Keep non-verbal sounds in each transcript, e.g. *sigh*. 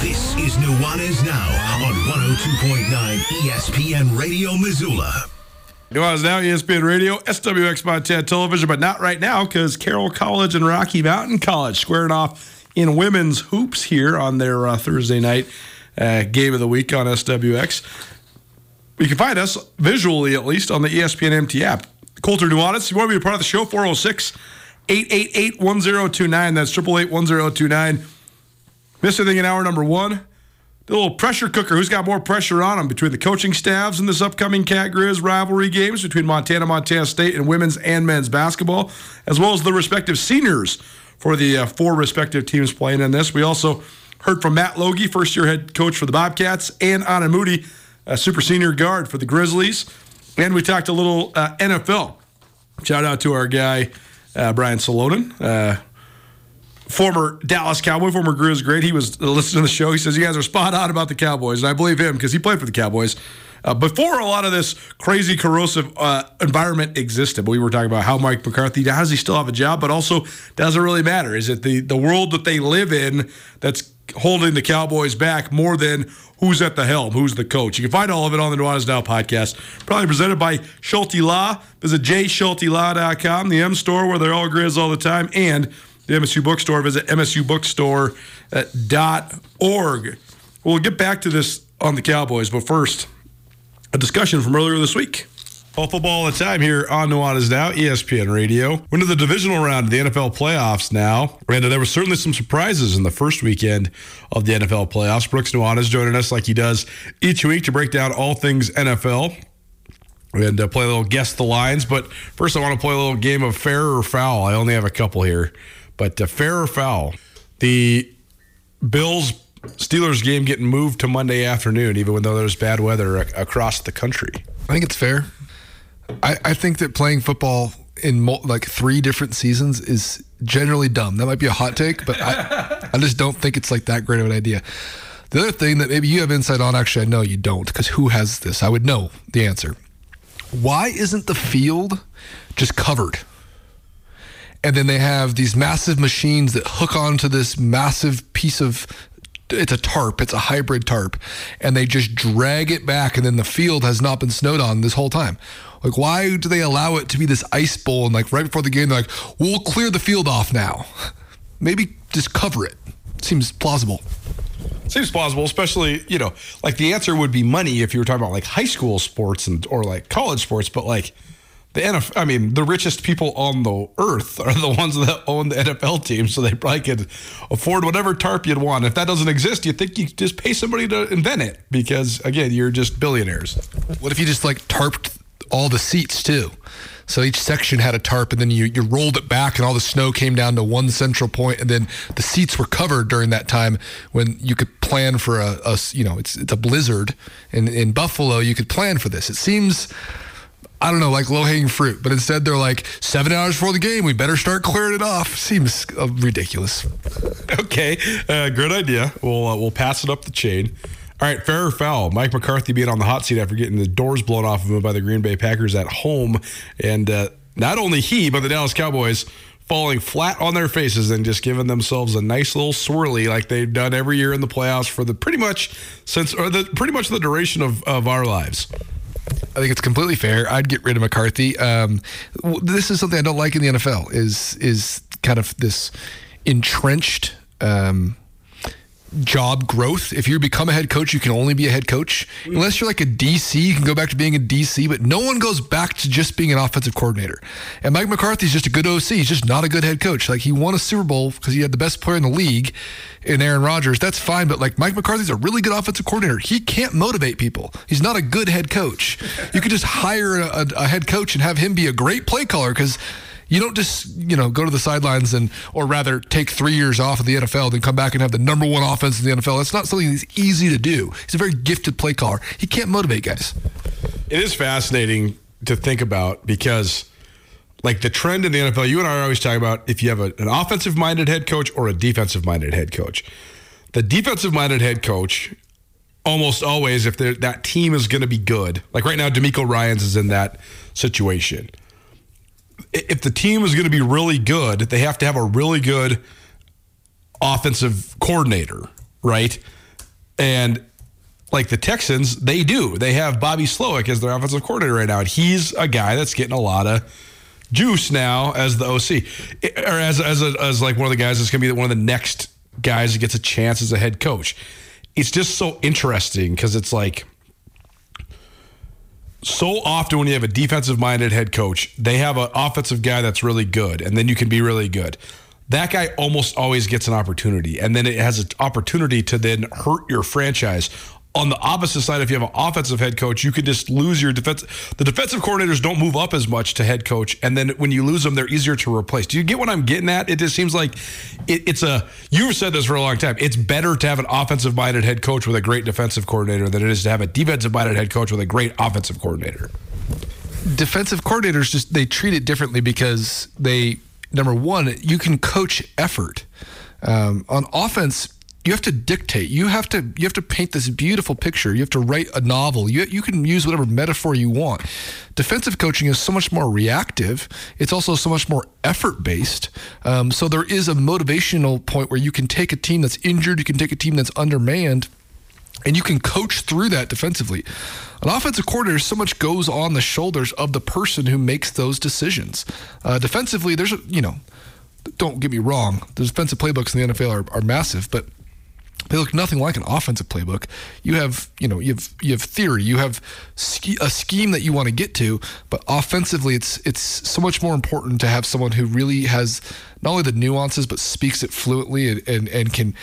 This is Nuanez Now on 102.9 ESPN Radio Missoula. Nuanez Now, ESPN Radio, SWX Montana Television, but not right now because Carroll College and Rocky Mountain College squaring off in women's hoops here on their uh, Thursday night uh, game of the week on SWX. You can find us visually, at least, on the ESPN MT app. Colter Nuanez, you want to be a part of the show? 406 888 1029. That's 888 1029. Missed anything in hour number one? The little pressure cooker. Who's got more pressure on them between the coaching staffs in this upcoming Cat Grizz rivalry games between Montana, Montana State, and women's and men's basketball, as well as the respective seniors for the uh, four respective teams playing in this. We also heard from Matt Logie, first year head coach for the Bobcats, and Anna Moody, a super senior guard for the Grizzlies. And we talked a little uh, NFL. Shout out to our guy, uh, Brian Salonen, uh, former Dallas Cowboy, former Grizz great. He was listening to the show. He says, You guys are spot on about the Cowboys. And I believe him because he played for the Cowboys. Uh, before a lot of this crazy corrosive uh, environment existed, we were talking about how Mike McCarthy does he still have a job, but also doesn't really matter. Is it the the world that they live in that's holding the Cowboys back more than who's at the helm, who's the coach? You can find all of it on the Nuanez Now podcast, probably presented by Schulte Law. Visit jschultelaw.com, the M store where they're all grizz all the time, and the MSU Bookstore. Visit msubookstore.org. We'll get back to this on the Cowboys, but first, a discussion from earlier this week. All football all the time here on Nuanez Now, ESPN Radio. We're into the divisional round of the NFL playoffs now. And there were certainly some surprises in the first weekend of the NFL playoffs. Brooks Nuanez joining us like he does each week to break down all things NFL and uh, play a little guess the lines. But first, I want to play a little game of fair or foul. I only have a couple here, but uh, fair or foul. The Bills Steelers game getting moved to Monday afternoon, even though there's bad weather ac- across the country. I think it's fair. I, I think that playing football in mo- like three different seasons is generally dumb. That might be a hot take, but I, *laughs* I just don't think it's like that great of an idea. The other thing that maybe you have insight on, actually, I know you don't, because who has this? I would know the answer. Why isn't the field just covered? And then they have these massive machines that hook onto this massive piece of it's a tarp, it's a hybrid tarp, and they just drag it back, and then the field has not been snowed on this whole time. Like, why do they allow it to be this ice bowl? And like right before the game, they're like, "We'll clear the field off now." *laughs* Maybe just cover it. Seems plausible. Seems plausible, especially you know, like the answer would be money if you were talking about like high school sports and or like college sports, but like the NFL, I mean, the richest people on the earth are the ones that own the NFL team, so they probably could afford whatever tarp you'd want. If that doesn't exist, you think you just pay somebody to invent it because again, you're just billionaires. What if you just like tarped all the seats too? So each section had a tarp, and then you, you rolled it back, and all the snow came down to one central point, and then the seats were covered during that time when you could plan for a, a you know it's it's a blizzard in in Buffalo. You could plan for this. It seems. I don't know, like low hanging fruit, but instead they're like seven hours before the game. We better start clearing it off. Seems uh, ridiculous. *laughs* Okay, uh, good idea. We'll uh, we'll pass it up the chain. All right, fair or foul? Mike McCarthy being on the hot seat after getting the doors blown off of him by the Green Bay Packers at home, and uh, not only he but the Dallas Cowboys falling flat on their faces and just giving themselves a nice little swirly like they've done every year in the playoffs for the pretty much since or the pretty much the duration of, of our lives. I think it's completely fair. I'd get rid of McCarthy. Um, this is something I don't like in the NFL. Is is kind of this entrenched um, job growth. If you become a head coach, you can only be a head coach. Unless you're like a DC, you can go back to being a DC, but no one goes back to just being an offensive coordinator. And Mike McCarthy's just a good OC. He's just not a good head coach. Like he won a Super Bowl because he had the best player in the league in Aaron Rodgers. That's fine, but like Mike McCarthy's a really good offensive coordinator. He can't motivate people. He's not a good head coach. You could just hire a, a, head coach and have him be a great play caller because you don't just you know go to the sidelines and or rather take three years off of the NFL then come back and have the number one offense in the NFL. That's not something that's easy to do. He's a very gifted play caller. He can't motivate guys. It is fascinating to think about because like the trend in the NFL, you and I are always talking about if you have a, an offensive minded head coach or a defensive minded head coach. The defensive minded head coach almost always if that team is going to be good. Like right now DeMeco Ryans is in that situation if the team is going to be really good, they have to have a really good offensive coordinator, right? And like the Texans, they do. They have Bobby Slowik as their offensive coordinator right now. And he's a guy that's getting a lot of juice now as the OC, or as as a, as like one of the guys that's going to be one of the next guys that gets a chance as a head coach. It's just so interesting because it's like so often when you have a defensive minded head coach, they have an offensive guy that's really good, and then you can be really good. That guy almost always gets an opportunity, and then it has an opportunity to then hurt your franchise on the opposite side, if you have an offensive head coach, you could just lose your defense. The defensive coordinators don't move up as much to head coach, and then when you lose them, they're easier to replace. Do you get what I'm getting at? It just seems like it, it's a. You've said this for a long time. It's better to have an offensive-minded head coach with a great defensive coordinator than it is to have a defensive-minded head coach with a great offensive coordinator. Defensive coordinators just they treat it differently because they number one, you can coach effort. Um, on offense, you have to dictate. You have to you have to paint this beautiful picture. You have to write a novel. You you can use whatever metaphor you want. Defensive coaching is so much more reactive. It's also so much more effort based. Um, so there is a motivational point where you can take a team that's injured, you can take a team that's undermanned, and you can coach through that defensively. An offensive coordinator, so much goes on the shoulders of the person who makes those decisions. Uh, defensively, there's a you know. Don't get me wrong. The defensive playbooks in the NFL are, are massive, but they look nothing like an offensive playbook. You have, you know, you have you have theory, you have a scheme that you want to get to, but offensively, it's it's so much more important to have someone who really has not only the nuances but speaks it fluently and and, and can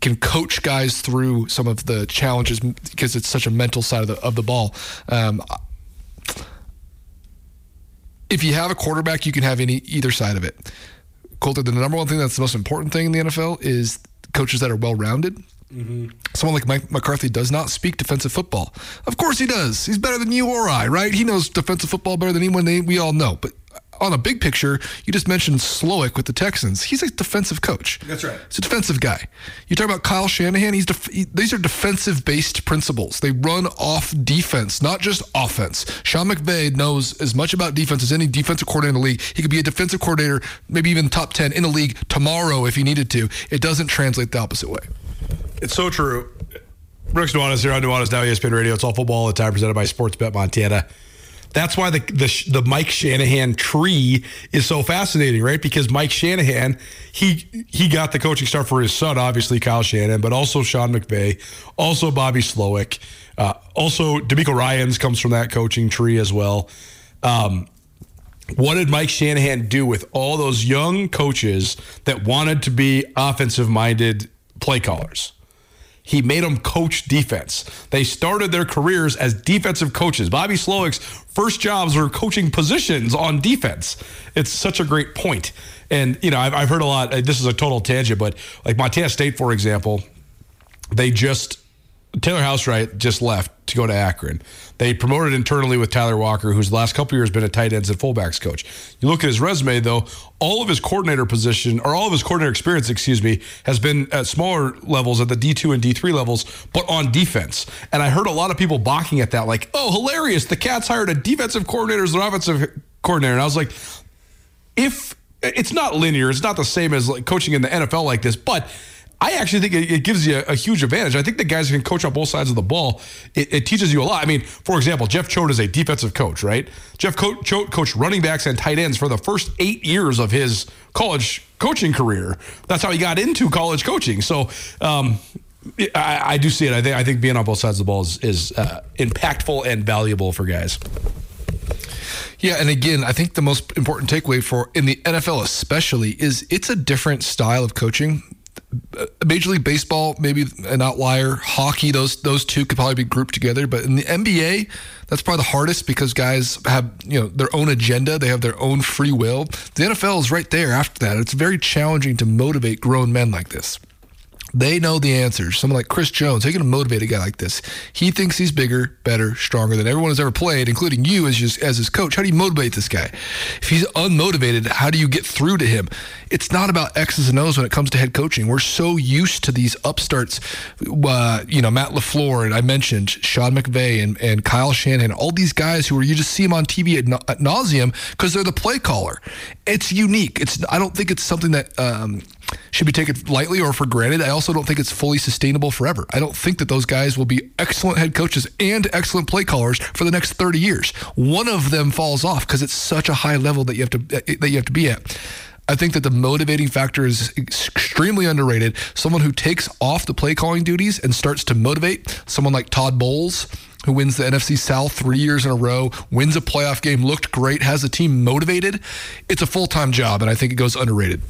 can coach guys through some of the challenges because it's such a mental side of the of the ball. Um, if you have a quarterback, you can have any either side of it. Colter, the number one thing that's the most important thing in the NFL is coaches that are well rounded. Mm-hmm. Someone like Mike McCarthy does not speak defensive football. Of course he does. He's better than you or I, right? He knows defensive football better than anyone they, we all know. But on a big picture, you just mentioned Slowik with the Texans. He's a defensive coach. That's right. He's a defensive guy. You talk about Kyle Shanahan. He's def- he, these are defensive based principles. They run off defense, not just offense. Sean McVay knows as much about defense as any defensive coordinator in the league. He could be a defensive coordinator, maybe even top ten in the league tomorrow if he needed to. It doesn't translate the opposite way. It's so true. Brooks Nuanez here on Nuanez Now ESPN Radio. It's all football all the time, presented by Sportsbet Montana. That's why the, the the Mike Shanahan tree is so fascinating, right? Because Mike Shanahan, he he got the coaching start for his son, obviously Kyle Shanahan, but also Sean McVay, also Bobby Slowik, uh, also DeMeco Ryans comes from that coaching tree as well. Um, what did Mike Shanahan do with all those young coaches that wanted to be offensive minded play callers? He made them coach defense. They started their careers as defensive coaches. Bobby Slowik's first jobs were coaching positions on defense. It's such a great point. And, you know, I've, I've heard a lot. Uh, this is a total tangent, but like Montana State, for example, they just Taylor Housewright just left to go to Akron. They promoted internally with Tyler Walker, who's the last couple years been a tight ends and fullbacks coach. You look at his resume, though, all of his coordinator position, or all of his coordinator experience, excuse me, has been at smaller levels, at the D2 and D3 levels, but on defense. And I heard a lot of people balking at that, like, oh, hilarious. The Cats hired a defensive coordinator as an offensive coordinator. And I was like, if it's not linear, it's not the same as like coaching in the NFL like this, but I actually think it, it gives you a, a, huge advantage. I think the guys who can coach on both sides of the ball, it, it, teaches you a lot. I mean, for example, Jeff Choate is a defensive coach, right? Jeff Choate coached running backs and tight ends for the first eight years of his college coaching career. That's how he got into college coaching. So, um, I, I, do see it. I think I think being on both sides of the ball is, is uh, impactful and valuable for guys. Yeah, and again, I think the most important takeaway for in the NFL especially is it's a different style of coaching. Major League Baseball, maybe an outlier. Hockey, those those two could probably be grouped together. But in the NBA, that's probably the hardest because guys have you know their own agenda. They have their own free will. The NFL is right there after that. It's very challenging to motivate grown men like this. They know the answers. Someone like Chris Jones, they can motivate a guy like this. He thinks he's bigger, better, stronger than everyone has ever played, including you as just, as his coach. How do you motivate this guy? If he's unmotivated, how do you get through to him? It's not about X's and O's when it comes to head coaching. We're so used to these upstarts. Uh, you know, Matt LaFleur, and I mentioned Sean McVay and, and Kyle Shanahan, all these guys who are you just see them on TV at, at nauseum because they're the play caller. It's unique. It's I don't think it's something that um, should be taken lightly or for granted. I also don't think it's fully sustainable forever. I don't think that those guys will be excellent head coaches and excellent play callers for the next 30 years. One of them falls off because it's such a high level that you have to that you have to be at. I think that the motivating factor is extremely underrated. Someone who takes off the play calling duties and starts to motivate, someone like Todd Bowles, who wins the NFC South three years in a row, wins a playoff game, looked great, has the team motivated. It's a full time job, and I think it goes underrated.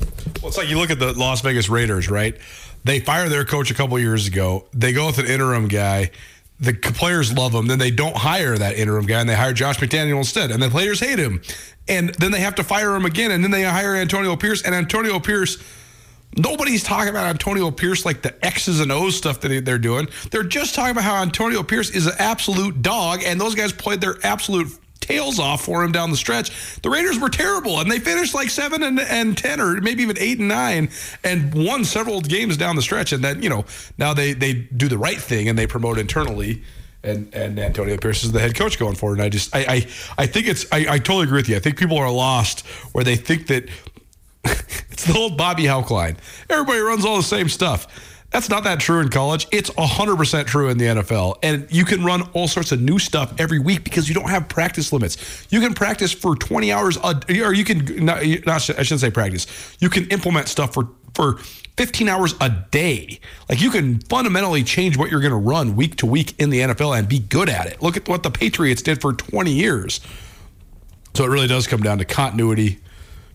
Well, it's like you look at the Las Vegas Raiders, right? They fire their coach a couple years ago. They go with an interim guy. The players love him. Then they don't hire that interim guy, and they hire Josh McDaniel instead. And the players hate him. And then they have to fire him again. And then they hire Antonio Pierce. And Antonio Pierce Nobody's talking about Antonio Pierce like the X's and O's stuff that they're doing. They're just talking about how Antonio Pierce is an absolute dog, and those guys played their absolute tails off for him down the stretch. The Raiders were terrible, and they finished like seven and, and ten, or maybe even eight and nine, and won several games down the stretch. And then you know now they they do the right thing and they promote internally. And, and Antonio Pierce is the head coach going forward. And I just I I, I think it's I, I totally agree with you. I think people are lost where they think that *laughs* it's the old Bobby Hauck line. Everybody runs all the same stuff. That's not that true in college. It's 100% true in the NFL. And you can run all sorts of new stuff every week because you don't have practice limits. You can practice for 20 hours, a, or you can, not, not, I shouldn't say practice, you can implement stuff for, for 15 hours a day. Like you can fundamentally change what you're going to run week to week in the NFL and be good at it. Look at what the Patriots did for 20 years. So it really does come down to continuity,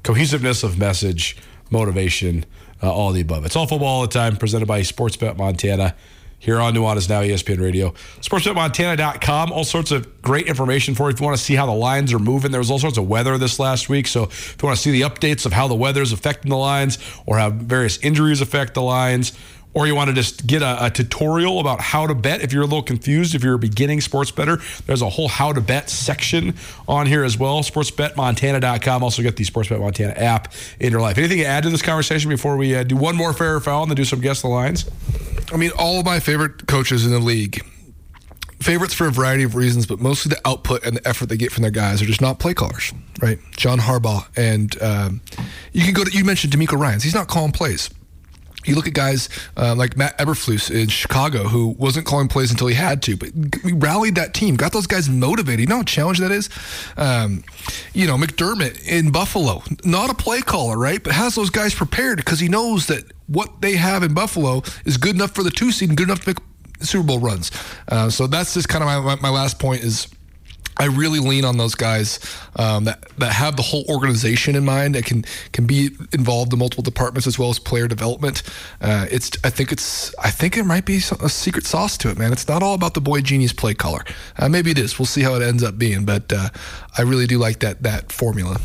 cohesiveness of message, motivation, uh, all the above. It's all football all the time, presented by Sportsbet Montana. Here on Nuanez Now, ESPN Radio. SportsBetMontana.com. All sorts of great information for you if you want to see how the lines are moving. There was all sorts of weather this last week. So if you want to see the updates of how the weather is affecting the lines or how various injuries affect the lines, or you want to just get a, a, tutorial about how to bet if you're a little confused, if you're a beginning sports bettor, there's a whole how to bet section on here as well. SportsBetMontana.com. Also get the SportsBet Montana app in your life. Anything to add to this conversation before we uh, do one more fair or foul and then do some guess the lines? I mean, all of my favorite coaches in the league favorites for a variety of reasons, but mostly the output and the effort they get from their guys are just not play callers, right? John Harbaugh and um, you can go to you mentioned DeMeco Ryans. He's not calling plays you look at guys uh, like Matt Eberflus in Chicago, who wasn't calling plays until he had to, but we rallied that team, got those guys motivated. You know how challenge that is? Um, you know, McDermott in Buffalo, not a play caller, right? But has those guys prepared because he knows that what they have in Buffalo is good enough for the two seed and good enough to make Super Bowl runs. Uh, so that's just kind of my, my last point is – I really lean on those guys um, that that have the whole organization in mind that can can be involved in multiple departments as well as player development. Uh, it's I think it's I think it might be a secret sauce to it, man. It's not all about the boy genius play caller. Uh, maybe it is. We'll see how it ends up being, but uh, I really do like that that formula.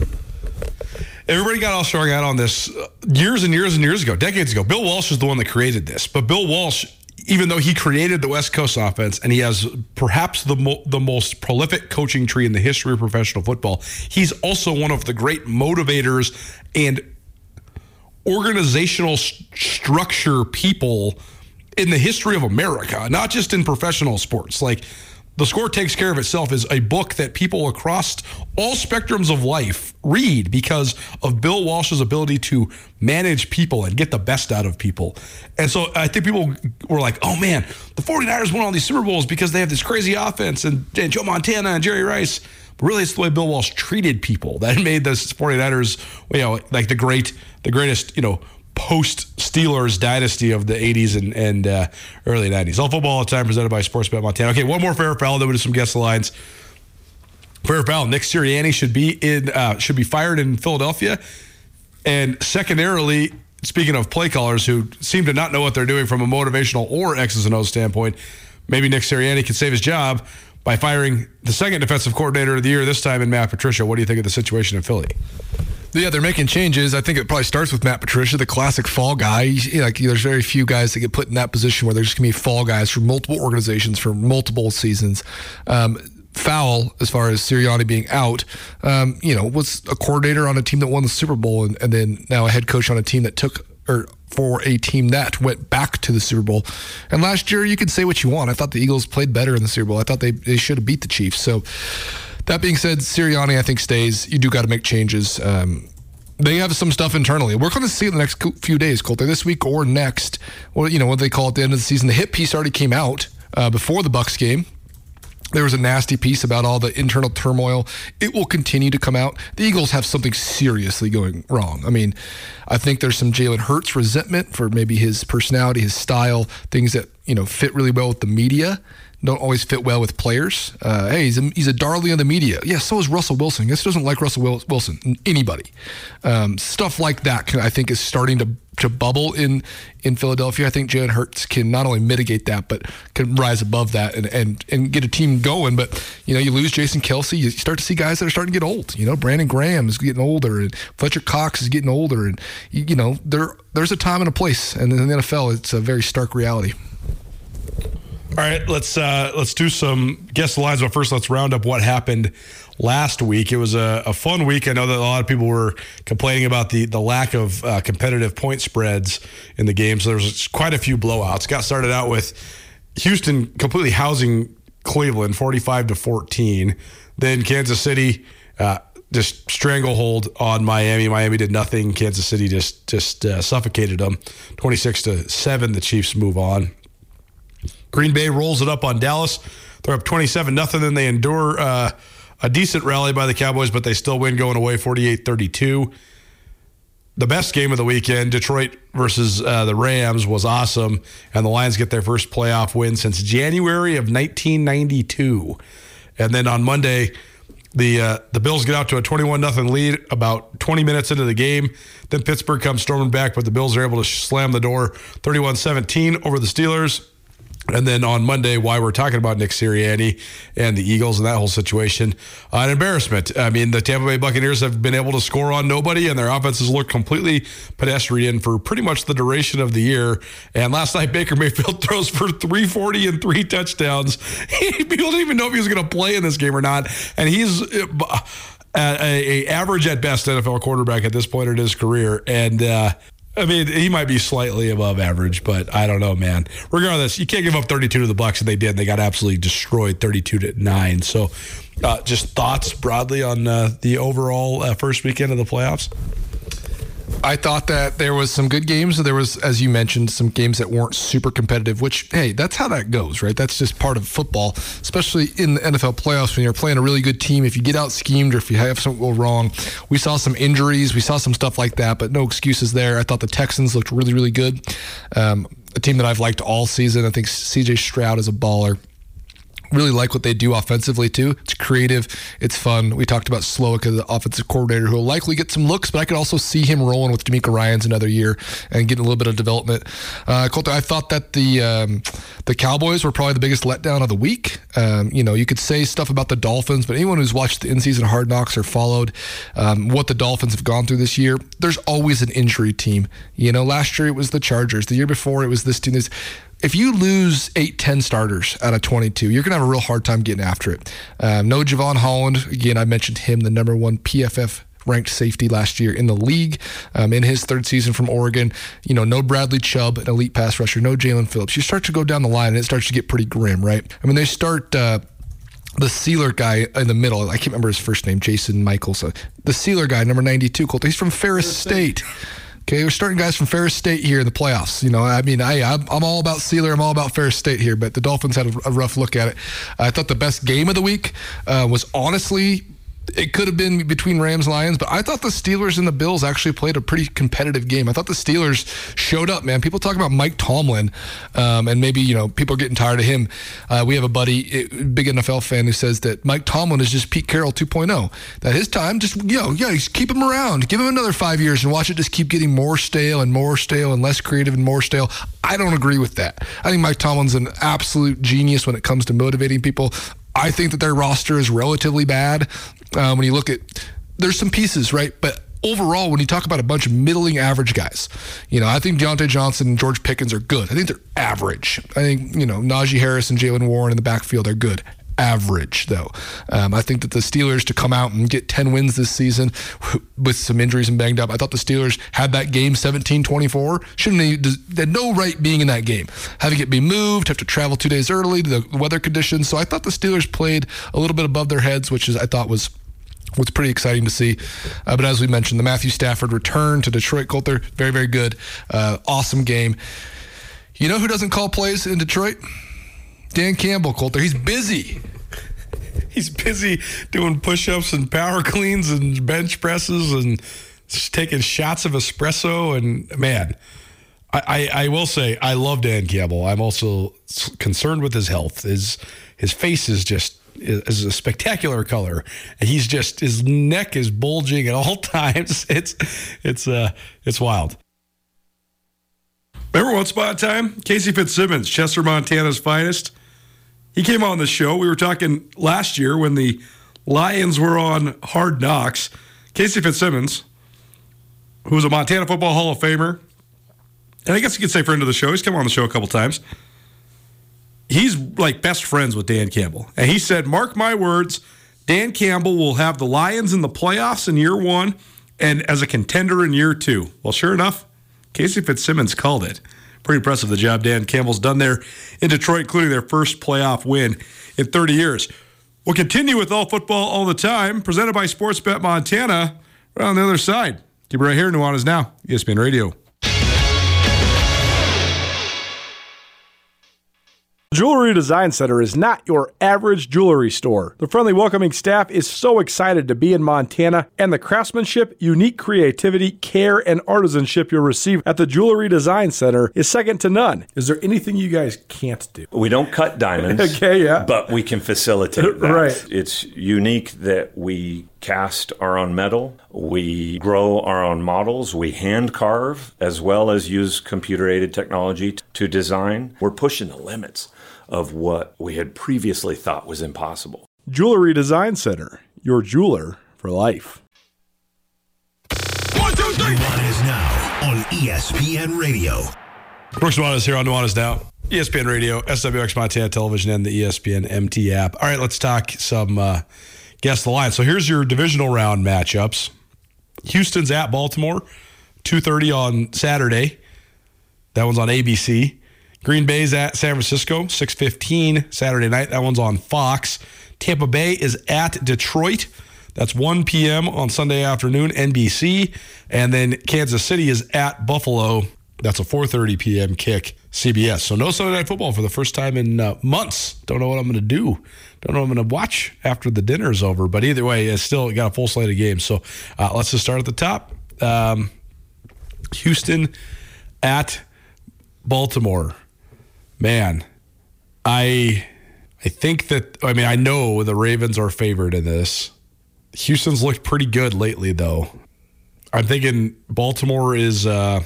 Everybody got all strung out on this uh, years and years and years ago, decades ago. Bill Walsh is the one that created this, but Bill Walsh even though he created the West Coast offense and he has perhaps the mo- the most prolific coaching tree in the history of professional football, he's also one of the great motivators and organizational st- structure people in the history of America, not just in professional sports. Like The Score Takes Care of Itself is a book that people across all spectrums of life read because of Bill Walsh's ability to manage people and get the best out of people. And so I think people were like, oh man, the 49ers won all these Super Bowls because they have this crazy offense and, and Joe Montana and Jerry Rice. But really, it's the way Bill Walsh treated people that *laughs* made the 49ers, you know, like the great, the greatest, you know, post Steelers dynasty of the 80s and, and uh, early 90s. All football all the time presented by Sportsbet Montana. Okay, one more fair foul, then we'll do some guest lines. Fair foul. Nick Sirianni should be in uh, should be fired in Philadelphia. And secondarily, speaking of play callers who seem to not know what they're doing from a motivational or X's and O's standpoint, maybe Nick Sirianni could save his job by firing the second defensive coordinator of the year this time in Matt Patricia. What do you think of the situation in Philly? Yeah, they're making changes. I think it probably starts with Matt Patricia, the classic fall guy. Like, there's very few guys that get put in that position where they're just going to be fall guys for multiple organizations for multiple seasons. Um, foul as far as Sirianni being out. Um, you know, was a coordinator on a team that won the Super Bowl and, and then now a head coach on a team that took or for a team that went back to the Super Bowl. And last year, you can say what you want. I thought the Eagles played better in the Super Bowl. I thought they, they should have beat the Chiefs. So that being said, Sirianni, I think, stays. You do got to make changes. Um, they have some stuff internally. We're going to see in the next few days, Colter, this week or next. Well, you know what they call at the end of the season. The hit piece already came out uh, before the Bucs game. There was a nasty piece about all the internal turmoil. It will continue to come out. The Eagles have something seriously going wrong. I mean, I think there's some Jalen Hurts resentment for maybe his personality, his style, things that you know fit really well with the media don't always fit well with players. Uh, hey, he's a, he's a darling of the media. Yeah, so is Russell Wilson. This doesn't like Russell Wilson. Anybody. Um, stuff like that, can, I think, is starting to to bubble in in Philadelphia. I think Jalen Hurts can not only mitigate that, but can rise above that and and and get a team going. But you know, you lose Jason Kelce, you start to see guys that are starting to get old. You know, Brandon Graham is getting older, and Fletcher Cox is getting older, and you, know, there there's a time and a place, and in the NFL, it's a very stark reality. All right, let's uh, let's do some guess the lines. But first, let's round up what happened last week. It was a, a, fun week. I know that a lot of people were complaining about the the lack of uh, competitive point spreads in the game. So there was quite a few blowouts. Got started out with Houston completely housing Cleveland, forty five to fourteen. Then Kansas City. Uh, just stranglehold on Miami. Miami did nothing. Kansas City just just uh, suffocated them. Twenty six to seven. The Chiefs move on. Green Bay rolls it up on Dallas. They're up 27 nothing. Then they endure uh, a decent rally by the Cowboys, but they still win going away 48 32. The best game of the weekend, Detroit versus uh, the Rams, was awesome. And the Lions get their first playoff win since January of 1992. And then on Monday, the uh, the Bills get out to a 21 nothing lead about 20 minutes into the game. Then Pittsburgh comes storming back, but the Bills are able to slam the door 31 17 over the Steelers. And then on Monday, why we're talking about Nick Sirianni and the Eagles and that whole situation, uh, an embarrassment. I mean, the Tampa Bay Buccaneers have been able to score on nobody, and their offenses look completely pedestrian for pretty much the duration of the year. And last night, Baker Mayfield *laughs* throws for 340 and three touchdowns. *laughs* People don't even know if he's going to play in this game or not, and he's. Uh, a, a, average at best NFL quarterback at this point in his career, and uh, I mean, he might be slightly above average, but I don't know, man. Regardless, you can't give up 32 to the Bucs, and they did. They got absolutely destroyed, 32 to nine. So, uh, just thoughts broadly on uh, the overall uh, first weekend of the playoffs. I thought that there was some good games. There was, as you mentioned, some games that weren't super competitive. Which, hey, that's how that goes, right? That's just part of football, especially in the NFL playoffs when you're playing a really good team. If you get out schemed or if you have something go wrong, we saw some injuries, we saw some stuff like that, but no excuses there. I thought the Texans looked really, really good. Um, a team that I've liked all season. I think C.J. Stroud is a baller really like what they do offensively too. It's creative, it's fun. We talked about Slowik, the offensive coordinator, who will likely get some looks, but I could also see him rolling with DeMeco Ryans another year and getting a little bit of development. Uh, Colter, I thought that the um, the Cowboys were probably the biggest letdown of the week. Um, you know, you could say stuff about the Dolphins, but anyone who's watched the in-season Hard Knocks or followed um, what the Dolphins have gone through this year, there's always an injury team. You know, last year it was the Chargers. The year before it was this team. If you lose eight, 10 starters out of 22, you're going to have a real hard time getting after it. Um, no Jevon Holland. Again, I mentioned him, the number one PFF ranked safety last year in the league um, in his third season from Oregon. You know, no Bradley Chubb, an elite pass rusher, no Jaelan Phillips. You start to go down the line and it starts to get pretty grim, right? I mean, they start. Uh, the Sieler guy in the middle. I can't remember his first name, Jason Michaels. Uh, the Sieler guy, number 92, Colter. He's from Ferris State. Okay, we're starting guys from Ferris State here in the playoffs. You know, I mean, I I'm, I'm all about Sieler. I'm all about Ferris State here, but the Dolphins had a, a rough look at it. I thought the best game of the week uh, was honestly it could have been between Rams Lions, but I thought the Steelers and the Bills actually played a pretty competitive game. I thought the Steelers showed up, man. People talk about Mike Tomlin, um, and maybe you know people are getting tired of him. Uh, we have a buddy, big NFL fan, who says that Mike Tomlin is just Pete Carroll 2.0. That his time, just you know, yeah, keep him around, give him another five years, and watch it just keep getting more stale and more stale and less creative and more stale. I don't agree with that. I think Mike Tomlin's an absolute genius when it comes to motivating people. I think that their roster is relatively bad. Um, when you look at, there's some pieces, right? But overall, when you talk about a bunch of middling average guys, you know, I think Diontae Johnson and George Pickens are good. I think they're average. I think, you know, Najee Harris and Jaylen Warren in the backfield are good average, though. Um, I think that the Steelers to come out and get 10 wins this season with some injuries and banged up, I thought the Steelers had that game 17 24. Shouldn't they, they had no right being in that game. Having it be moved, have to travel two days early the weather conditions. So I thought the Steelers played a little bit above their heads, which is I thought was was pretty exciting to see. Uh, but as we mentioned, the Matthew Stafford return to Detroit Colter, very, very good. Uh, awesome game. You know who doesn't call plays in Detroit? Dan Campbell, Colter. He's busy. *laughs* He's busy doing push ups and power *laughs* cleans and bench presses and taking shots of espresso. And man, I, I, I will say I love Dan Campbell. I'm also concerned with his health. His his face is just is a spectacular color. He's just his neck is bulging at all *laughs* times. It's it's uh it's wild. Remember one spot time? Casey Fitzsimmons, Chester, Montana's finest. He came on the show. We were talking last year when the Lions were on Hard Knocks. Casey Fitzsimmons, who's a Montana Football Hall of Famer, and I guess you could say friend of the show. He's come on the show a couple times. He's like best friends with Dan Campbell. And he said, Mark my words, Dan Campbell will have the Lions in the playoffs in year one and as a contender in year two. Well, sure enough, Casey Fitzsimmons called it pretty impressive the job Dan Campbell's done there in Detroit, including their first playoff win in 30 years. We'll continue with all football all the time, presented by Sportsbet Montana. Right on the other side. Keep it right here. Nuanez Now, ESPN Radio. Jewelry Design Center is not your average jewelry store. The friendly, welcoming staff is so excited to be in Montana, and the craftsmanship, unique creativity, care, and artisanship you'll receive at the Jewelry Design Center is second to none. Is there anything you guys can't do? We don't cut diamonds. *laughs* okay, yeah. But we can facilitate *laughs* that. right. It's unique that we cast our own metal, we grow our own models, we hand carve, as well as use computer aided technology to design. We're pushing the limits of what we had previously thought was impossible. Jewelry Design Center, your jeweler for life. One, two, three. Nuanez now on ESPN Radio. Brooks Nuanez here on Nuanez Now. ESPN Radio, SWX Montana Television, and the ESPN MT app. All right, let's talk some uh, guess the line. So here's your divisional round matchups. Houston's at Baltimore, 2.30 on Saturday. That one's on ABC. Green Bay's at San Francisco, 6:15 Saturday night. That one's on Fox. Tampa Bay is at Detroit. That's 1 p.m. on Sunday afternoon, NBC. And then Kansas City is at Buffalo. That's a 4:30 p.m. kick, CBS. So no Sunday night football for the first time in uh, months. Don't know what I'm going to do. Don't know what I'm going to watch after the dinner's over. But either way, it's still got a full slate of games. So uh, let's just start at the top. Um, Houston at Baltimore man, I I think that I mean I know the Ravens are favored in this. Houston's looked pretty good lately, though. I'm thinking Baltimore is uh,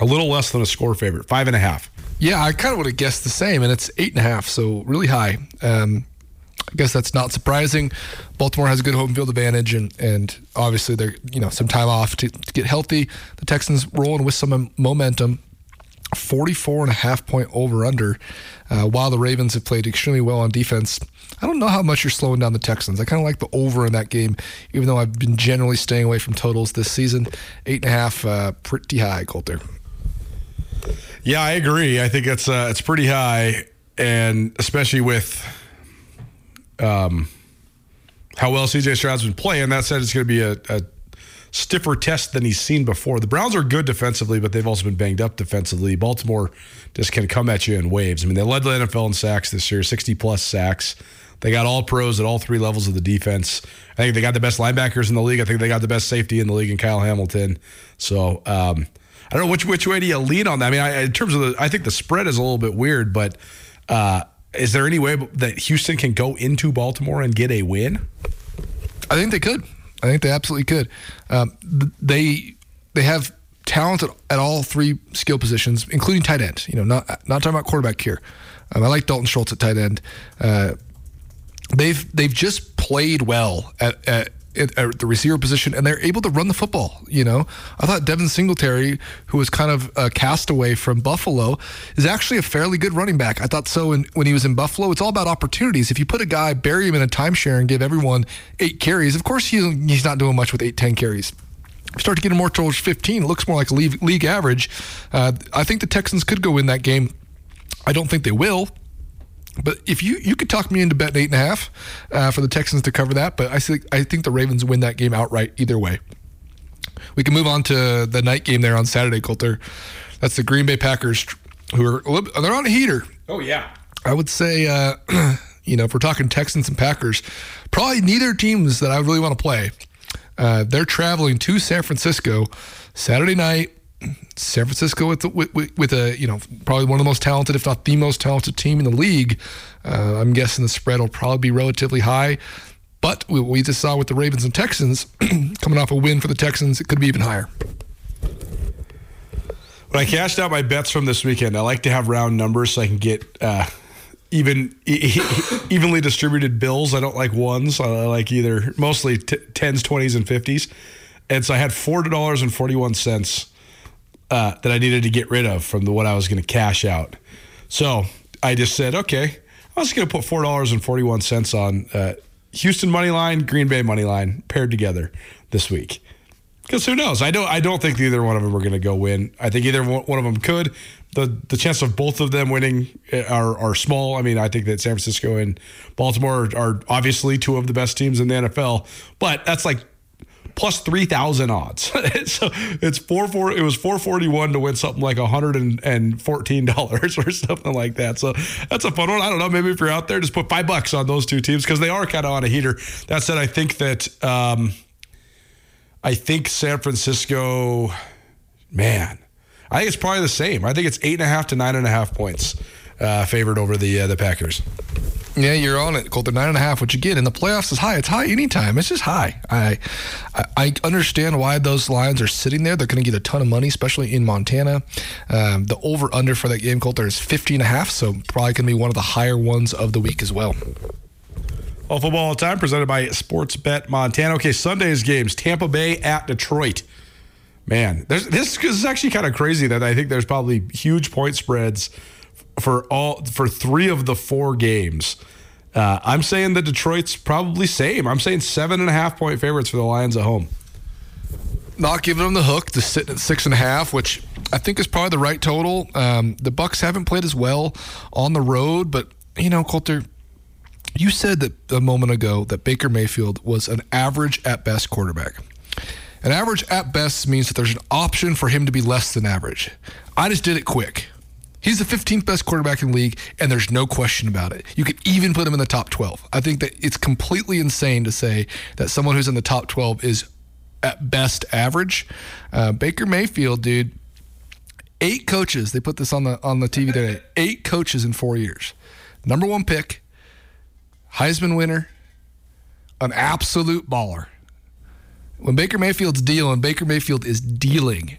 a little less than a score favorite, five and a half. Yeah, I kind of would have guessed the same, and it's eight and a half, so really high. Um, I guess that's not surprising. Baltimore has a good home field advantage, and and obviously they're you know some time off to, to get healthy. The Texans rolling with some momentum. 44 and a half point over under. Uh, while the Ravens have played extremely well on defense, I don't know how much you're slowing down the Texans. I kind of like the over in that game, even though I've been generally staying away from totals this season. Eight and a half, uh, pretty high, Colter. Yeah, I agree. I think it's uh, it's pretty high, and especially with um, how well CJ Stroud's been playing. That said, it's going to be a, a stiffer test than he's seen before. The Browns are good defensively, but they've also been banged up defensively. Baltimore just can come at you in waves. I mean, they led the NFL in sacks this year, 60 plus sacks. They got all pros at all three levels of the defense. I think they got the best linebackers in the league. I think they got the best safety in the league in Kyle Hamilton. So um, I don't know which which way do you lean on that. I mean, I, in terms of the, I think the spread is a little bit weird, but uh, is there any way that Houston can go into Baltimore and get a win? I think they could. I think they absolutely could. Um, they they have talent at, at, all three skill positions, including tight end. You know, not not talking about quarterback here. Um, I like Dalton Schultz at tight end. Uh, they've they've just played well at, at, at, the receiver position, and they're able to run the football. You know, I thought Devin Singletary, who was kind of a castaway from Buffalo, is actually a fairly good running back. I thought so in, when he was in Buffalo. It's all about opportunities. If you put a guy, bury him in a timeshare, and give everyone eight carries, of course he, he's not doing much with eight, ten carries start to get him more towards 15. It looks more like league, league average. Uh, I think the Texans could go in that game. I don't think they will. But if you you could talk me into betting eight and a half uh, for the Texans to cover that, but I think I think the Ravens win that game outright either way. We can move on to the night game there on Saturday, Colter. That's the Green Bay Packers, who are a little they're on a heater. Oh yeah, I would say uh, *clears throat* you know if we're talking Texans and Packers, probably neither teams that I really want to play. Uh, they're traveling to San Francisco Saturday night. San Francisco with, with, with a you know probably one of the most talented, if not the most talented team in the league. Uh, I'm guessing the spread will probably be relatively high. But what we just saw with the Ravens and Texans *clears throat* coming off a win for the Texans, it could be even higher. When I cashed out my bets from this weekend, I like to have round numbers so I can get uh, even *laughs* evenly distributed bills. I don't like ones. I like either mostly t- tens, twenties, and fifties. And so I had four dollars and forty one cents uh, that I needed to get rid of from the what I was going to cash out. So I just said, okay, I was going to put four dollars and forty one cents on uh, Houston money line, Green Bay money line paired together this week. Because who knows? I don't. I don't think either one of them are going to go win. I think either one of them could. the The chance of both of them winning uh, are are small. I mean, I think that San Francisco and Baltimore are obviously two of the best teams in the NFL. But that's like plus 3000 odds. *laughs* So it's four four it was 441 to win something like $114 *laughs* or something like that. So that's a fun one. I don't know. Maybe if you're out there just put five bucks on those two teams because they are kind of on a heater. That said i think that um, i think san francisco man i think it's probably the same. I think it's eight and a half to nine and a half points uh, favored over the uh, the packers yeah, you're on it, Colter. Nine and a half. What you get in the playoffs is high. It's high anytime. It's just high. I, I, I understand why those lines are sitting there. They're going to get a ton of money, especially in Montana. Um, the over under for that game, Colter, is 50 and a half. So probably going to be one of the higher ones of the week as well. All football all time presented by Sports Bet Montana. Okay, Sunday's games: Tampa Bay at Detroit. Man, this is actually kind of crazy that I think there's probably huge point spreads for all for three of the four games. Uh, I'm saying that Detroit's probably same. I'm saying seven and a half point favorites for the Lions at home. Not giving them the hook to sit at six and a half, which I think is probably the right total. Um, the Bucs haven't played as well on the road, but you know, Colter, you said that a moment ago that Baker Mayfield was an average at best quarterback. An average at best means that there's an option for him to be less than average. I just did it quick. He's the 15th best quarterback in the league, and there's no question about it. You could even put him in the top 12. I think that it's completely insane to say that someone who's in the top 12 is at best average. Uh, Baker Mayfield, dude, eight coaches. They put this on the on the TV today. Eight coaches in four years. Number one pick, Heisman winner, an absolute baller. When Baker Mayfield's dealing, Baker Mayfield is dealing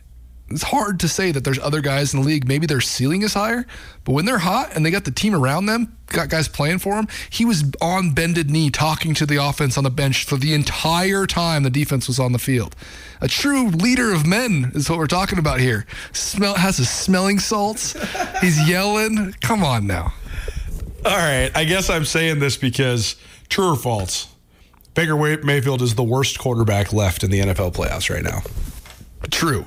it's hard to say that there's other guys in the league. Maybe their ceiling is higher, but when they're hot and they got the team around them, got guys playing for them, he was on bended knee talking to the offense on the bench for the entire time the defense was on the field. A true leader of men is what we're talking about here. Smell has his smelling salts. He's *laughs* yelling. Come on now. All right, I guess I'm saying this because true or false, Baker Mayfield is the worst quarterback left in the NFL playoffs right now. True.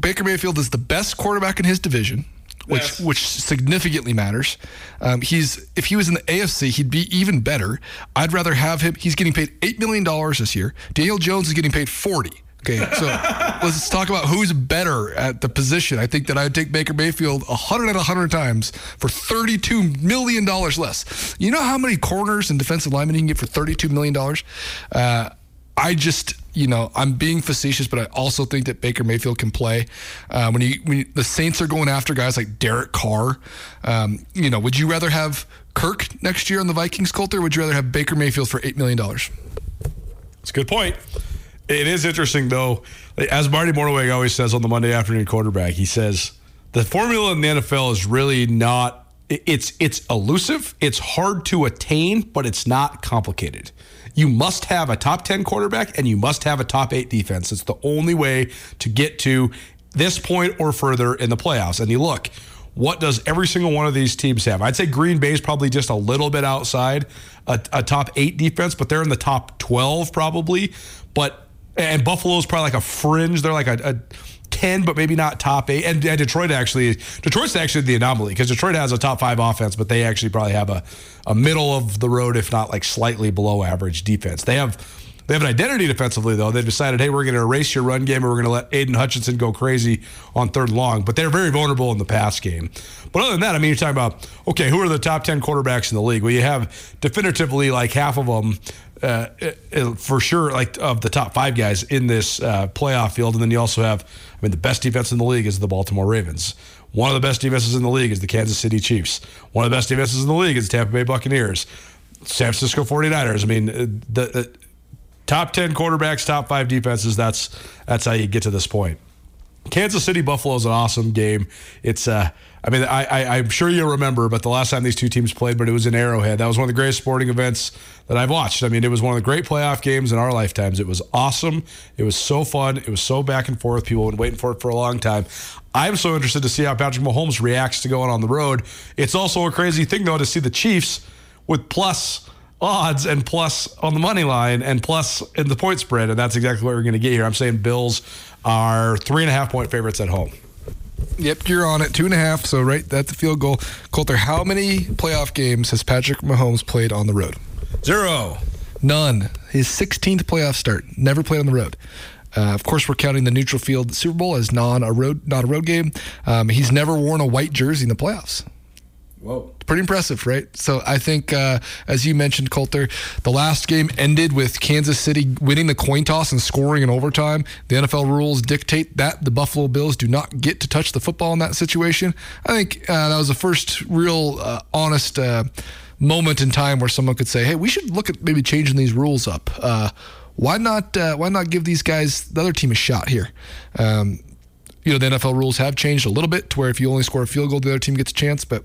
Baker Mayfield is the best quarterback in his division, which Yes. which significantly matters. Um, he's if he was in the AFC, he'd be even better. I'd rather have him. He's getting paid eight million dollars this year. Daniel Jones is getting paid forty. Okay, so *laughs* let's talk about who's better at the position. I think that I'd take Baker Mayfield 100 out of 100 times for $32 million less. You know how many corners and defensive linemen you can get for $32 million? Uh, I just, you know, I'm being facetious, but I also think that Baker Mayfield can play. Uh, when, you, when the Saints are going after guys like Derek Carr, um, you know, would you rather have Kirk next year on the Vikings, Colter? Or would you rather have Baker Mayfield for $8 million? It's a good point. It is interesting though, as Marty Mornhinweg always says on the Monday afternoon quarterback. He says the formula in the NFL is really not. It's it's elusive. It's hard to attain, but it's not complicated. You must have a top ten quarterback and you must have a top eight defense. It's the only way to get to this point or further in the playoffs. And you look, what does every single one of these teams have? I'd say Green Bay's probably just a little bit outside a, a top eight defense, but they're in the top 12 probably. But and Buffalo's probably like a fringe. They're like a, a 10, but maybe not top eight. And, and Detroit actually, Detroit's actually the anomaly because Detroit has a top five offense, but they actually probably have a, a middle of the road, if not like slightly below average defense. They have they have an identity defensively, though. They've decided, hey, we're going to erase your run game and we're going to let Aidan Hutchinson go crazy on third long. But they're very vulnerable in the pass game. But other than that, I mean, you're talking about, okay, who are the top 10 quarterbacks in the league? Well, you have definitively like half of them. Uh, uh, for sure, like of the top five guys in this uh, playoff field, and then you also have, I mean, the best defense in the league is the Baltimore Ravens. One of the best defenses in the league is the Kansas City Chiefs. One of the best defenses in the league is the Tampa Bay Buccaneers. San Francisco 49ers. I mean, uh, the, the top 10 quarterbacks, top five defenses. That's that's how you get to this point. Kansas City Buffalo is an awesome game. It's uh I mean I, I I'm sure you remember, but the last time these two teams played, but it was in Arrowhead. That was one of the greatest sporting events that I've watched. I mean, it was one of the great playoff games in our lifetimes. It was awesome. It was so fun. It was so back and forth. People have been waiting for it for a long time. I'm so interested to see how Patrick Mahomes reacts to going on the road. It's also a crazy thing though to see the Chiefs with plus odds and plus on the money line and plus in the point spread, and that's exactly what we're going to get here. I'm saying Bills are three and a half point favorites at home. Yep, you're on it. Two and a half. So, right, that's the field goal. Colter, how many playoff games has Patrick Mahomes played on the road? Zero. None. His 16th playoff start. Never played on the road. Uh, of course, we're counting the neutral field Super Bowl as non a road not a road game. Um, he's never worn a white jersey in the playoffs. Whoa. Pretty impressive, right? So I think, uh, as you mentioned, Colter, the last game ended with Kansas City winning the coin toss and scoring in overtime. The NFL rules dictate that the Buffalo Bills do not get to touch the football in that situation. I think uh, that was the first real uh, honest uh, moment in time where someone could say, "Hey, we should look at maybe changing these rules up." Uh, why not? Uh, why not give these guys the other team a shot here? Um, you know, the NFL rules have changed a little bit to where if you only score a field goal, the other team gets a chance, but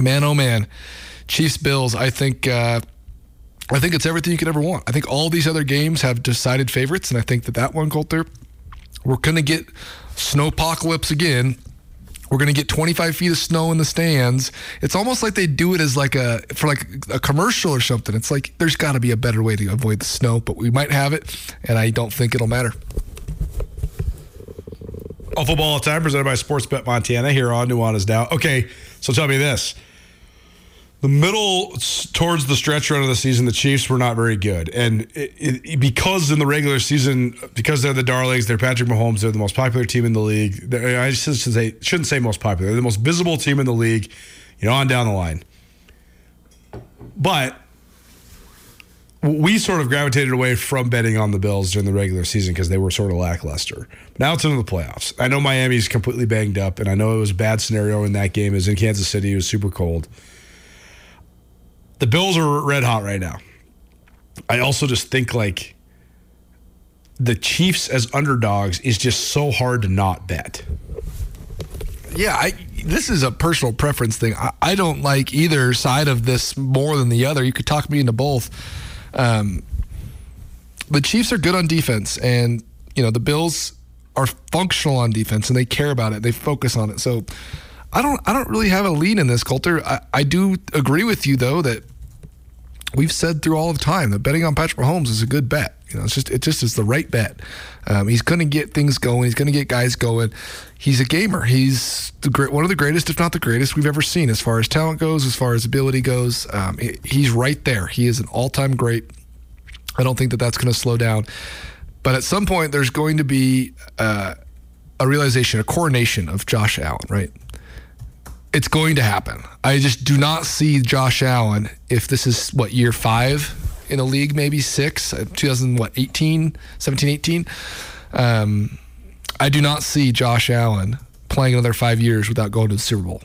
man, oh man, Chiefs Bills. I think uh, I think it's everything you could ever want. I think all these other games have decided favorites, and I think that that one, Colter, we're gonna get snowpocalypse again. We're gonna get 25 feet of snow in the stands. It's almost like they do it as like a for like a commercial or something. It's like there's got to be a better way to avoid the snow, but we might have it, and I don't think it'll matter. All football all time presented by Sportsbet Montana here on Nuanez Now. Okay, so tell me this. The middle towards the stretch run of the season, the Chiefs were not very good. And it, it, because in the regular season, because they're the darlings, they're Patrick Mahomes, they're the most popular team in the league. I shouldn't say, shouldn't say most popular. They're the most visible team in the league, you know, on down the line. But we sort of gravitated away from betting on the Bills during the regular season because they were sort of lackluster. But now it's into the playoffs. I know Miami's completely banged up, and I know it was a bad scenario in that game. Was in Kansas City. It was super cold. The Bills are red hot right now. I also just think like the Chiefs as underdogs is just so hard to not bet. Yeah, I, this is a personal preference thing. I, I don't like either side of this more than the other. You could talk me into both. Um, the Chiefs are good on defense, and you know the Bills are functional on defense, and they care about it. They focus on it. So I don't, I don't really have a lean in this, Colter. I, I do agree with you though that we've said through all of time that betting on Patrick Mahomes is a good bet. You know, it's just it just is the right bet. Um, he's going to get things going. He's going to get guys going. He's a gamer. He's the great, one of the greatest, if not the greatest, we've ever seen as far as talent goes, as far as ability goes. Um, he's right there. He is an all-time great. I don't think that that's going to slow down. But at some point, there's going to be uh, a realization, a coronation of Josh Allen, right? It's going to happen. I just do not see Josh Allen if this is what year five in a league, maybe six, uh, 2018, 17, 18. Um, I do not see Josh Allen playing another five years without going to the Super Bowl.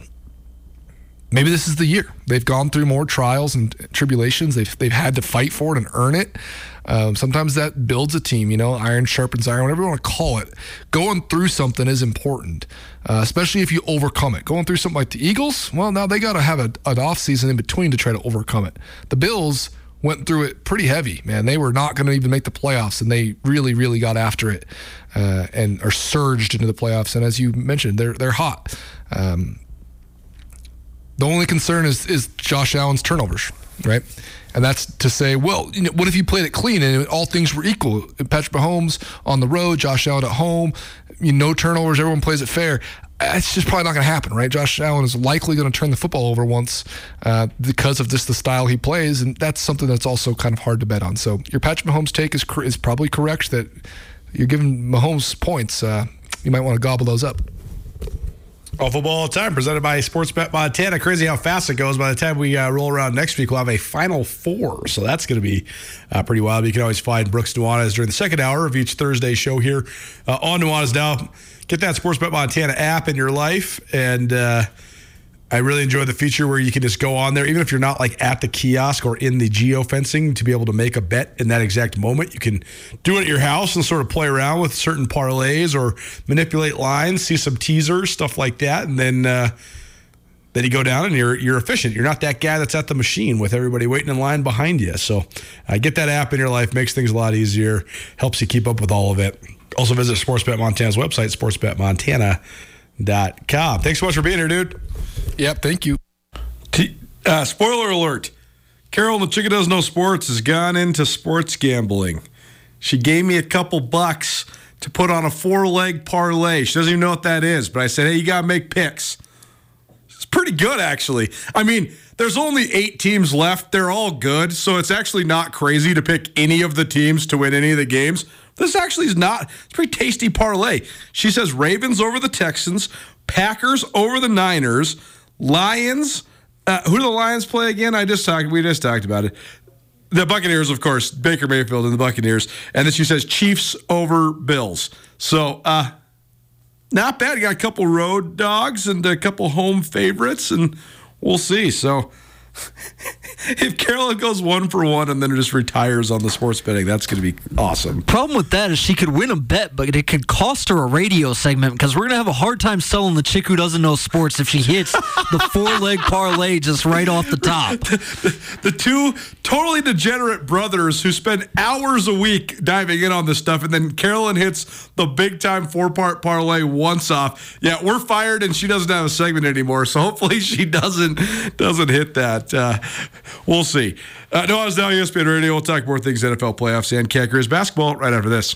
Maybe this is the year. They've gone through more trials and tribulations. They've they've had to fight for it and earn it. Um, sometimes that builds a team. You know, iron sharpens iron, whatever you want to call it. Going through something is important, uh, especially if you overcome it. Going through something like the Eagles, well, now they got to have a, an off season in between to try to overcome it. The Bills went through it pretty heavy, man. They were not going to even make the playoffs, and they really, really got after it uh, and are surged into the playoffs. And as you mentioned, they're they're hot. Um, the only concern is is Josh Allen's turnovers, right? And that's to say, well, you know, what if you played it clean and all things were equal? Patrick Mahomes on the road, Josh Allen at home, you know, no turnovers, everyone plays it fair it's just probably not going to happen, right? Josh Allen is likely going to turn the football over once uh, because of just the style he plays, and that's something that's also kind of hard to bet on. So your Patrick Mahomes take is is probably correct that you're giving Mahomes points. Uh, you might want to gobble those up. All football all time, presented by Sportsbet Montana. Crazy how fast it goes. By the time we uh, roll around next week, we'll have a final four. So that's going to be uh, pretty wild. You can always find Brooks Nuanez during the second hour of each Thursday show here uh, on Nuanez Now get that Sportsbet Montana app in your life. And uh, I really enjoy the feature where you can just go on there, even if you're not like at the kiosk or in the geo fencing, to be able to make a bet in that exact moment. You can do it at your house and sort of play around with certain parlays or manipulate lines, see some teasers, stuff like that, and then. Uh, then you go down and you're you're efficient. You're not that guy that's at the machine with everybody waiting in line behind you. So, uh, get that app in your life makes things a lot easier, helps you keep up with all of it. Also visit Sportsbet Montana's website, sportsbetmontana.com. Thanks so much for being here, dude. Yep, thank you. T- uh, spoiler alert. Carol, the chicken does no sports, has gone into sports gambling. She gave me a couple bucks to put on a four leg parlay. She doesn't even know what that is, but I said, hey, you got to make picks. It's pretty good, actually. I mean, there's only eight teams left. They're all good. So it's actually not crazy to pick any of the teams to win any of the games. This actually is not. It's pretty tasty parlay. She says Ravens over the Texans, Packers over the Niners, Lions. Uh, who do the Lions play again? I just talked. We just talked about it. The Buccaneers, of course, Baker Mayfield and the Buccaneers, and then she says Chiefs over Bills. So, uh, not bad. You got a couple road dogs and a couple home favorites, and we'll see. So. *laughs* *laughs* if Carolyn goes one for one and then just retires on the sports betting, that's going to be awesome. Problem with that is she could win a bet, but it could cost her a radio segment because we're going to have a hard time selling the chick who doesn't know sports if she hits the *laughs* four leg parlay just right off the top. *laughs* The, the, two totally degenerate brothers who spend hours a week diving in on this stuff, and then Carolyn hits the big time four part parlay once off. Yeah, we're fired, and she doesn't have a segment anymore. So hopefully she doesn't doesn't hit that. Uh, we'll see. Uh, no, I was down ESPN Radio. We'll talk more things NFL playoffs and Cat basketball right after this.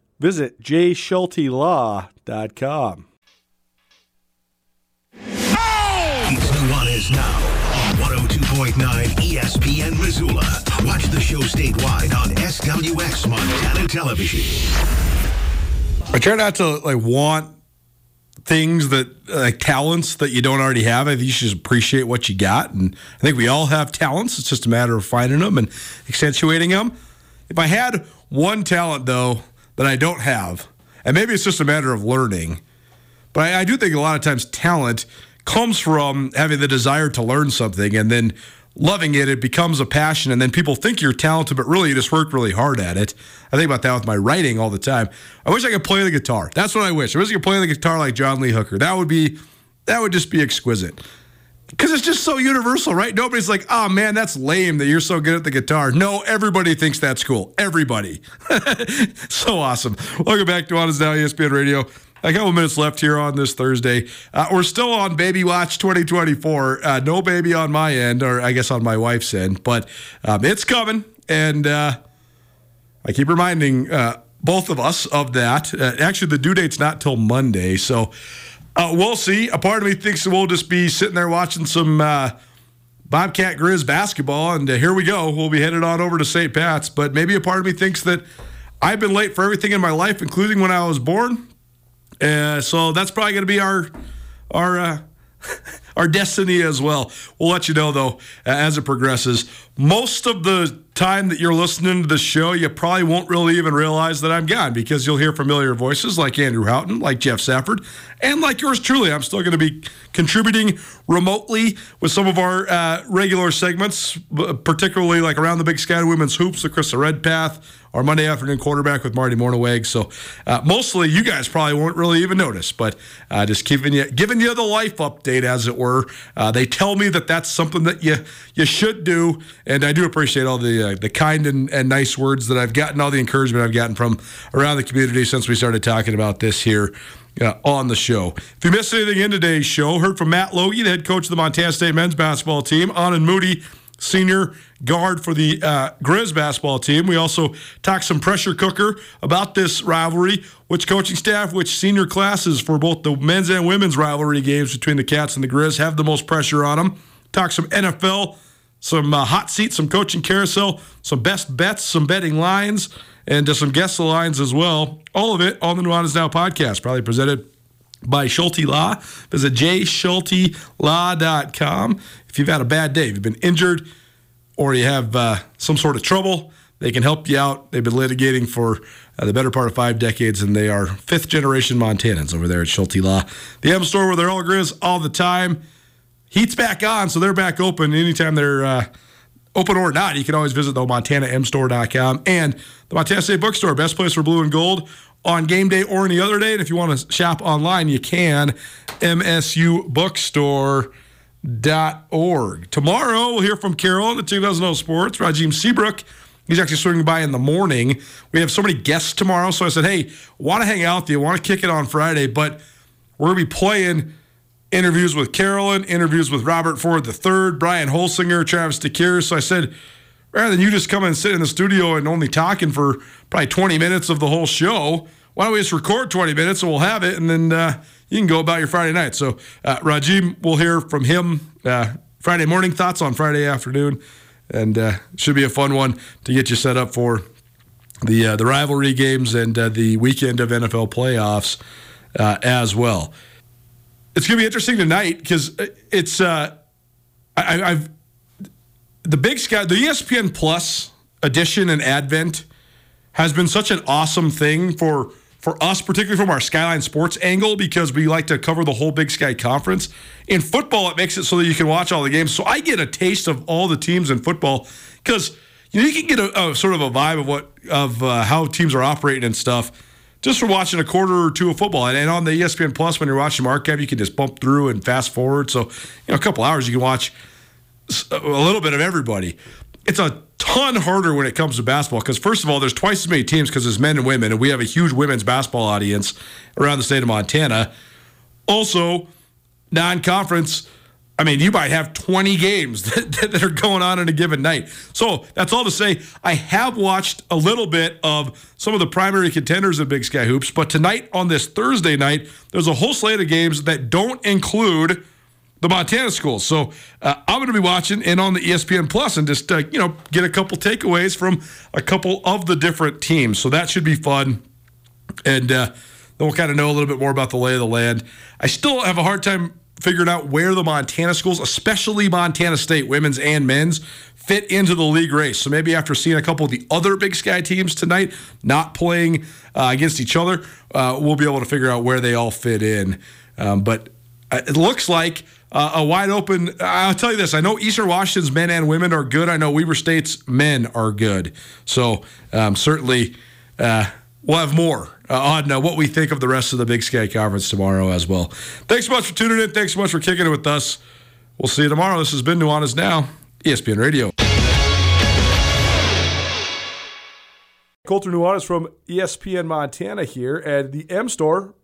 Visit jschultelaw.com. It's Nuanez now on 102.9 ESPN Missoula. Watch the show statewide on SWX Montana Television. I try not to like want things that like talents that you don't already have. I think you should just appreciate what you got, and I think we all have talents. It's just a matter of finding them and accentuating them. If I had one talent though that I don't have, and maybe it's just a matter of learning, but I, I do think a lot of times talent comes from having the desire to learn something and then loving it, it becomes a passion, and then people think you're talented, but really you just worked really hard at it. I think about that with my writing all the time. I wish I could play the guitar. That's what I wish. I wish I could play the guitar like John Lee Hooker. That would be that would just be exquisite. Because it's just so universal, right? Nobody's like, oh man, that's lame that you're so good at the guitar. No, everybody thinks that's cool. Everybody. *laughs* so awesome. Welcome back to Nuanez Now ESPN Radio. A couple minutes left here on this Thursday. Uh, we're still on Baby Watch 2024. Uh, no baby on my end, or I guess on my wife's end, but um, it's coming. And uh, I keep reminding uh, both of us of that. Uh, actually, the due date's not till Monday. So uh, we'll see. A part of me thinks we'll just be sitting there watching some Bobcat Grizz basketball, and here we go. We'll be headed on over to St. Pat's. But maybe a part of me thinks that I've been late for everything in my life, including when I was born. Uh, so that's probably going to be our our uh, *laughs* our destiny as well. We'll let you know though as it progresses. Most of the time that you're listening to the show, you probably won't really even realize that I'm gone because you'll hear familiar voices like Andrew Houghton, like Jeff Safford, and like yours truly. I'm still going to be contributing remotely with some of our uh, regular segments, particularly like around the Big Sky Women's Hoops with Krista Redpath our Monday afternoon quarterback with Marty Mornhinweg. So uh, mostly you guys probably won't really even notice, but uh, just giving you giving you the life update, as it were. Uh, they tell me that that's something that you you should do, and I do appreciate all the uh, the kind and, and nice words that I've gotten, all the encouragement I've gotten from around the community since we started talking about this here. Uh, on the show. If you missed anything in today's show, heard from Matt Logie, the head coach of the Montana State men's basketball team, Aanen Moody, senior guard for the uh, Grizz basketball team. We also talked some pressure cooker about this rivalry, which coaching staff, which senior classes for both the men's and women's rivalry games between the Cats and the Grizz have the most pressure on them. Talk some NFL, some uh, hot seats, some coaching carousel, some best bets, some betting lines, and uh, some guest lines as well. All of it on the Nuanez Now podcast, probably presented by Schulte Law. Visit jschultelaw.com. If you've had a bad day, if you've been injured, or you have uh, some sort of trouble, they can help you out. They've been litigating for uh, the better part of five decades, and they are fifth generation Montanans over there at Schulte Law. The M store where they're all grizz all the time. Heat's back on, so they're back open anytime they're uh, open or not. You can always visit the MontanaMstore.com and the Montana State Bookstore, best place for blue and gold on game day or any other day. And if you want to shop online, you can. MSUBookstore.org. Tomorrow, we'll hear from Carol at the 2000 Sports, Rajim Seabrook. He's actually swinging by in the morning. We have so many guests tomorrow. So I said, hey, want to hang out with you, want to kick it on Friday, but we're going to be playing interviews with Carolyn, interviews with Robert Ford III, Brian Holsinger, Travis DeCuire. So I said, rather than you just come and sit in the studio and only talking for probably 20 minutes of the whole show, why don't we just record 20 minutes and we'll have it and then uh, you can go about your Friday night. So, uh, Rajim, we'll hear from him uh, Friday morning thoughts on Friday afternoon, and uh, should be a fun one to get you set up for the uh, the rivalry games and uh, the weekend of NFL playoffs uh, as well. It's going to be interesting tonight because it's I, I've the Big Sky, the ESPN Plus edition and Advent has been such an awesome thing for for us, particularly from our Skyline Sports angle, because we like to cover the whole Big Sky Conference. In football, it makes it so that you can watch all the games. So I get a taste of all the teams in football because you know you can get a, a sort of a vibe of what of uh, how teams are operating and stuff just for watching a quarter or two of football. And, and on the ESPN Plus, when you're watching archive, you can just bump through and fast forward. So, you know, a couple hours, you can watch a little bit of everybody. It's a ton harder when it comes to basketball because, first of all, there's twice as many teams because there's men and women, and we have a huge women's basketball audience around the state of Montana. Also, non conference. I mean, you might have 20 games *laughs* that, that, are going on in a given night. So that's all to say. I have watched a little bit of some of the primary contenders of Big Sky Hoops, but tonight on this Thursday night, there's a whole slate of games that don't include the Montana schools. So uh, I'm going to be watching and on the ESPN Plus and just uh, you know get a couple takeaways from a couple of the different teams. So that should be fun, and uh, then we'll kind of know a little bit more about the lay of the land. I still have a hard time figuring out where the Montana schools, especially Montana State women's and men's, fit into the league race. So maybe after seeing a couple of the other Big Sky teams tonight not playing uh, against each other, uh, we'll be able to figure out where they all fit in. Um, but uh, it looks like uh, a wide open. I'll tell you this: I know Eastern Washington's men and women are good. I know Weber State's men are good. So um, certainly, uh, we'll have more on uh, what we think of the rest of the Big Sky Conference tomorrow as well. Thanks so much for tuning in. Thanks so much for kicking it with us. We'll see you tomorrow. This has been Nuanez Now, ESPN Radio. Colter Nuanez from ESPN Montana here, at the M Store